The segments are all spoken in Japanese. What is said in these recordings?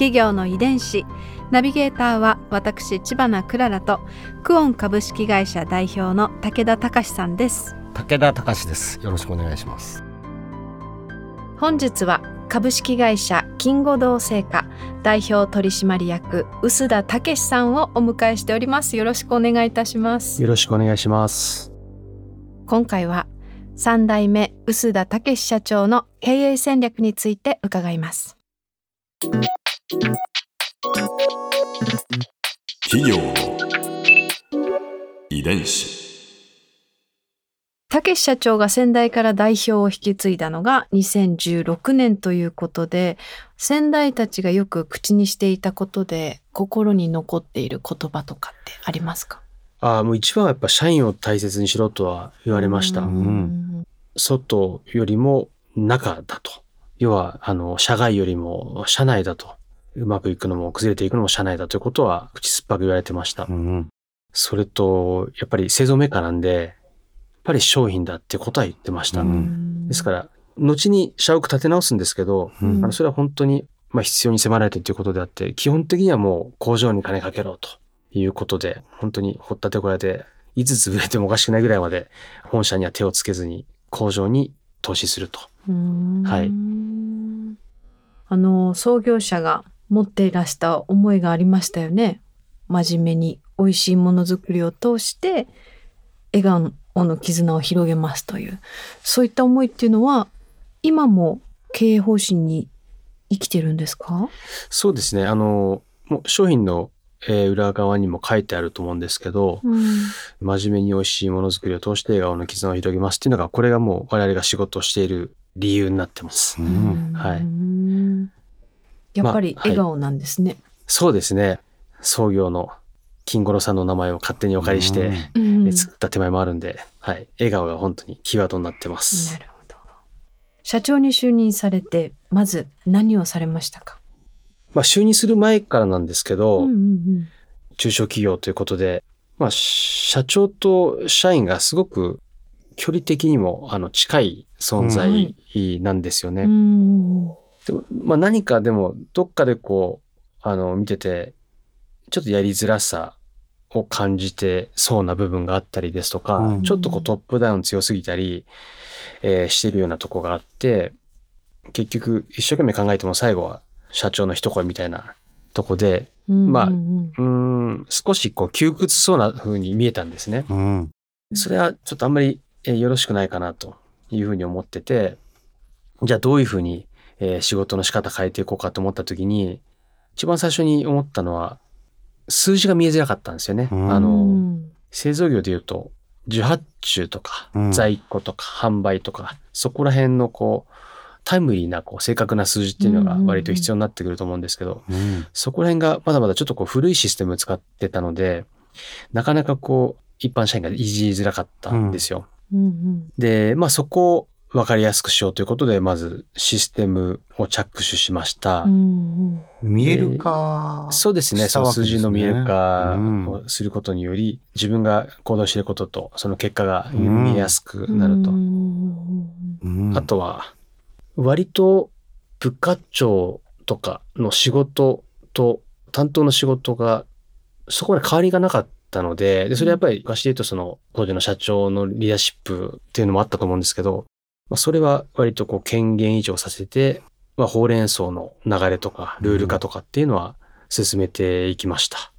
企業の遺伝子。ナビゲーターは私千葉なクララとクオン株式会社代表の武田隆さんです。武田隆です。よろしくお願いします。本日は株式会社金吾堂製菓代表取締役臼田武さんをお迎えしております。よろしくお願いいたします。よろしくお願いします。今回は三代目臼田武社長の経営戦略について伺います企業の遺伝子。武社長が先代から代表を引き継いだのが2016年ということで先代たちがよく口にしていたことで心に残っている言葉とかってありますか？ああ、もう一番はやっぱ社員を大切にしろとは言われました。ん外よりも中だと。要は、あの、社外よりも社内だと。うまくいくのも崩れていくのも社内だということは口酸っぱく言われてました。うんそれと、やっぱり製造メーカーなんで、やっぱり商品だってことは言ってました。うんですから、後に社屋立て直すんですけど、うんあのそれは本当に、まあ、必要に迫られてということであって、基本的にはもう工場に金かけろということで、本当に掘ったて小屋で、いつ潰れてもおかしくないぐらいまで本社には手をつけずに工場に投資すると。はいあの創業者が持っていらした思いがありましたよね。真面目に美味しいものづくりを通して笑顔の絆を広げますという。そういった思いっていうのは今も経営方針に生きてるんですか？そうですね。あの、もう商品の、えー裏側にも書いてあると思うんですけど、真面目に美味しいものづくりを通して笑顔の絆を広げますっていうのが、これがもう我々が仕事をしている理由になってます。うん。はいやっぱりまあはい笑顔なんですね。そうですね。創業の金五郎さんの名前を勝手にお借りして、うんえ作った手前もあるんで、はい。笑顔が本当にキーワードになってますな。るほど。社長に就任されて、まず何をされましたか？まあ、就任する前からなんですけど、うんうん中小企業ということで、まあ、社長と社員がすごく距離的にもあの近い存在なんですよね。うん。でもまあ、何かでもどっかでこうあの見ててちょっとやりづらさを感じてそうな部分があったりですとか、うん。ちょっとこうトップダウン強すぎたり、えーしているようなとこがあって結局一生懸命考えても最後は社長の一声みたいなとこでまあうんうーん少しこう窮屈そうな風に見えたんですね。うん。それはちょっとあんまりえーよろしくないかなというふうに思ってて、じゃあどういうふうにえー仕事の仕方変えていこうかと思った時に、一番最初に思ったのは、数字が見えづらかったんですよね。うん。あうの、ん。製造業で言うと、受発注とかう、ん。在庫とか、販売とか、そこら辺のこう、タイムリーなこう正確な数字っていうのが割と必要になってくると思うんですけど、うん。そこら辺がまだまだちょっとこう古いシステムを使ってたので、なかなかこう、一般社員がいじりづらかったんですよ。うんうん。で、まあそこを分かりやすくしようということで、まずシステムを着手しました。うんうん見える化そうですね。その数字の見える化うんをすることにより、自分が行動していることと、その結果がうん見えやすくなると。あとは、割と部課長とかの仕事と担当の仕事がそこまで変わりがなかったので、でそれはやっぱり昔で言うとその当時の社長のリーダーシップっていうのもあったと思うんですけど、まあ、それは割とこう権限移譲させて、まあ、ほうれん草の流れとかルール化とかっていうのは進めていきました。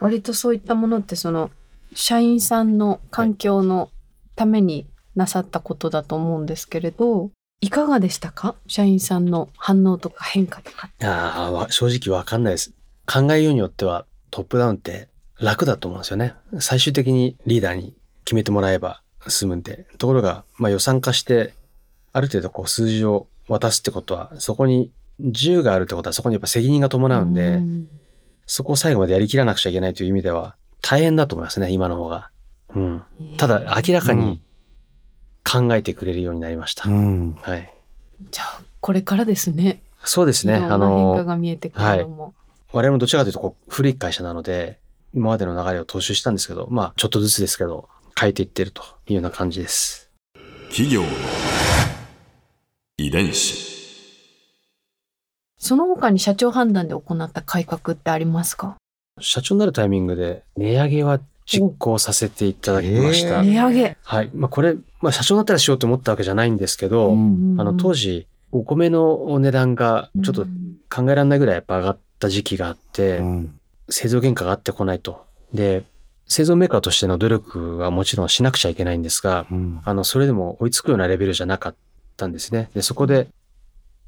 割とそういったものってその社員さんの環境のためになさったことだと思うんですけれど、いかがでしたか？社員さんの反応とか変化とか。ああ、わ正直わかんないです。考えようによってはトップダウンって楽だと思うんですよね。最終的にリーダーに決めてもらえば済むんで。ところが、まあ予算化して、ある程度こう数字を渡すってことは、そこに10があるってことはそこにやっぱ責任が伴うんで、んそこを最後までやりきらなくちゃいけないという意味では大変だと思いますね、今の方が。うん。ただ明らかに考えてくれるようになりました。うん。はい。じゃあこれからですね。そうですね。あ変化の、が見えてくるのも。我々もどちらかというとこう古い会社なので、今までの流れを踏襲したんですけど、まあちょっとずつですけど、変えていってるというような感じです。企業の遺伝子その他に社長判断で行った改革ってありますか？社長になるタイミングで値上げは実行させていただきました。お値上げ。はい。まあこれ、まあ社長になったらしようと思ったわけじゃないんですけど、あの当時時、お米の値段がちょっと考えられないぐらいやっぱ上がった時期があって、うん。製造原価があってこないと。で、製造メーカーとしての努力はもちろんしなくちゃいけないんですが、うん。あの、それでも追いつくようなレベルじゃなかったんですね。で、そこで、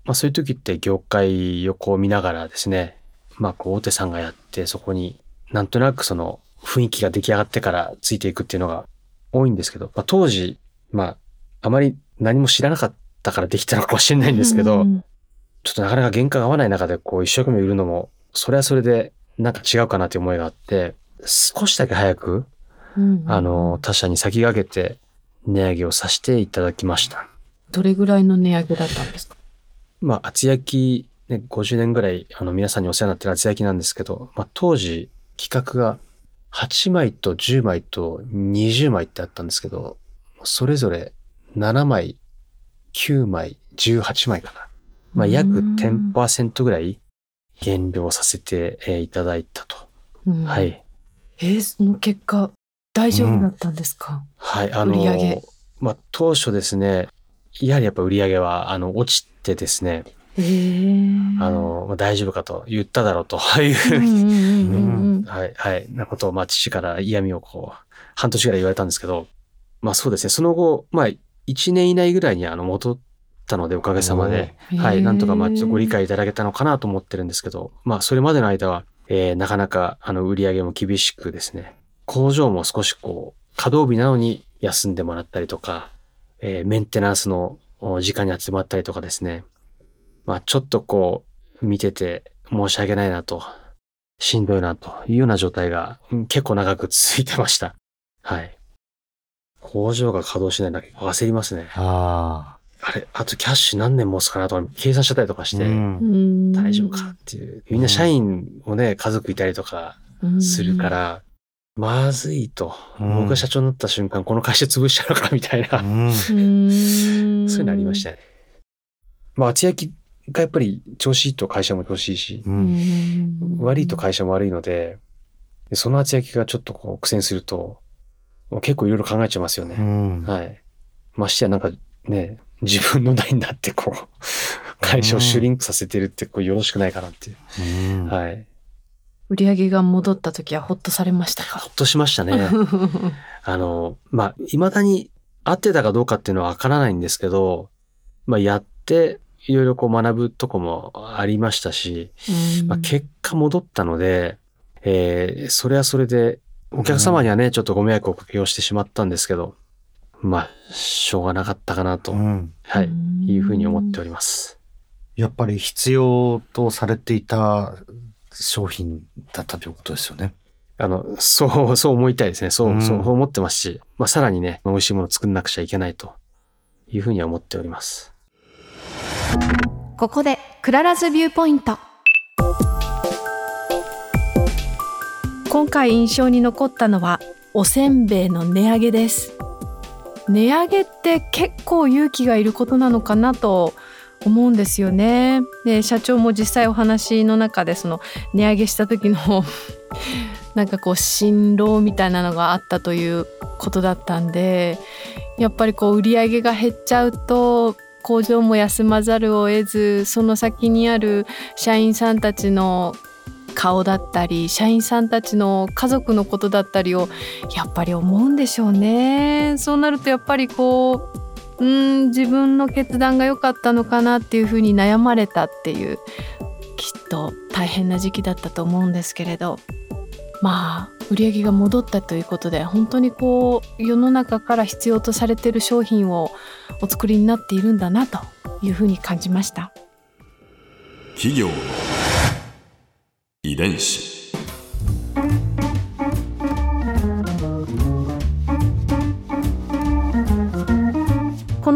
まあそういう時って業界をこう見ながらですね、まあこう大手さんがやって、そこになんとなくその雰囲気が出来上がってからついていくっていうのが多いんですけど、まあ当時、まああまり何も知らなかったからできたのかもしれないんですけど、ちょっとなかなか原価が合わない中でこう一生懸命売るのも、それはそれでなんか違うかなという思いがあって、少しだけ早く、あの、他社に先駆けて値上げをさせていただきました。どれぐらいの値上げだったんですか？まあ、厚焼き、ね、50年ぐらい、あの、皆さんにお世話になってる厚焼きなんですけど、まあ、当時、企画が8枚と10枚と20枚ってあったんですけど、それぞれ7枚、9枚、18枚かな。まあ、約うん10%ぐらい減量させてえーいただいたと。うんはい。えーその結果、大丈夫だったんですか、はい。あのまあ、当初ですね、やはりやっぱ売り上げは、あの、落ちてですね、えー。あ、の、まあ、大丈夫かと言っただろうと いうふうんに、はい、はい、なことを、まあ、父から嫌味をこう、半年ぐらい言われたんですけど、まあそうですね、その後、まあ、1年以内ぐらいにあの、戻ったので、おかげさまで、はい、なんとかまあ、ちょっとご理解いただけたのかなと思ってるんですけど、まあ、それまでの間は、えーなかなか、あの、売り上げも厳しくですね、工場も少しこう、稼働日なのに休んでもらったりとか、えーメンテナンスのお時間にやってもらったりとかですね、まあ、ちょっとこう、見てて申し訳ないなと、しんどいなというような状態がうん結構長く続いてました。はい。工場が稼働しないだけ焦りますね。ああれ、あとキャッシュ何年持つかなとか計算しちゃったりとかしあ。て、うん大丈夫かっていう。みんな社員もね、家族いたりとかするか、ら、まずいと。うん僕が社長になった瞬間、この会社潰しちゃうのかみたいな、うん。うんそういうのありましたね。まあ、厚焼きがやっぱり調子いいと会社も調子いいし、う。うんん悪いと会社も悪いので、でその厚焼きがちょっとこう苦戦すると、もう結構いろいろ考えちゃいますようね。ん。はい。ましてやなんかね、自分の代になってこう、会社をシュリンクさせてるってこうよろしくないかなっていう。うんはい。売り上げが戻った時はほっとされましたか？ほっとしましたね。あの、まあ、未だに合ってたかどうかっていうのはわからないんですけど、まあ、やって、いろいろこう学ぶとこもありましたし、まあ、結果戻ったので、えーそれはそれで、お客様にはね、ちょっとご迷惑をおかけをしてしまったんですけど、まあ、しょうがなかったかなと、うん。はい、いうふうに思っておりります。やっぱり必要とされていた商品だったということですよね。あの、そう、そう思いたいですね。そう、うんそう思ってますし、まあ、さらにね、美味しいものを作んなくちゃいけないというふうには思っております。ここで Clara's viewpoint 今回印象に残ったのはおせんべいの値上げです値上げって結構勇気がいることなのかなと思うんですよねで社長も実際お話の中でその値上げした時の なんかこう辛労みたいなのがあったということだったんでやっぱりこう売り上げが減っちゃうと工場も休まざるを得ずその先にある社員さんたちの顔だったり社員さんたちの家族のことだったりをやっぱり思うんでしょうね。そうなるとやっぱりこううん自分の決断が良かったのかなっていうふうに悩まれたっていうきっと大変な時期だったと思うんですけれど。まあ売り上げが戻ったということで本当にこう世の中から必要とされている商品をお作りになっているんだなというふうに感じました。企業遺伝子。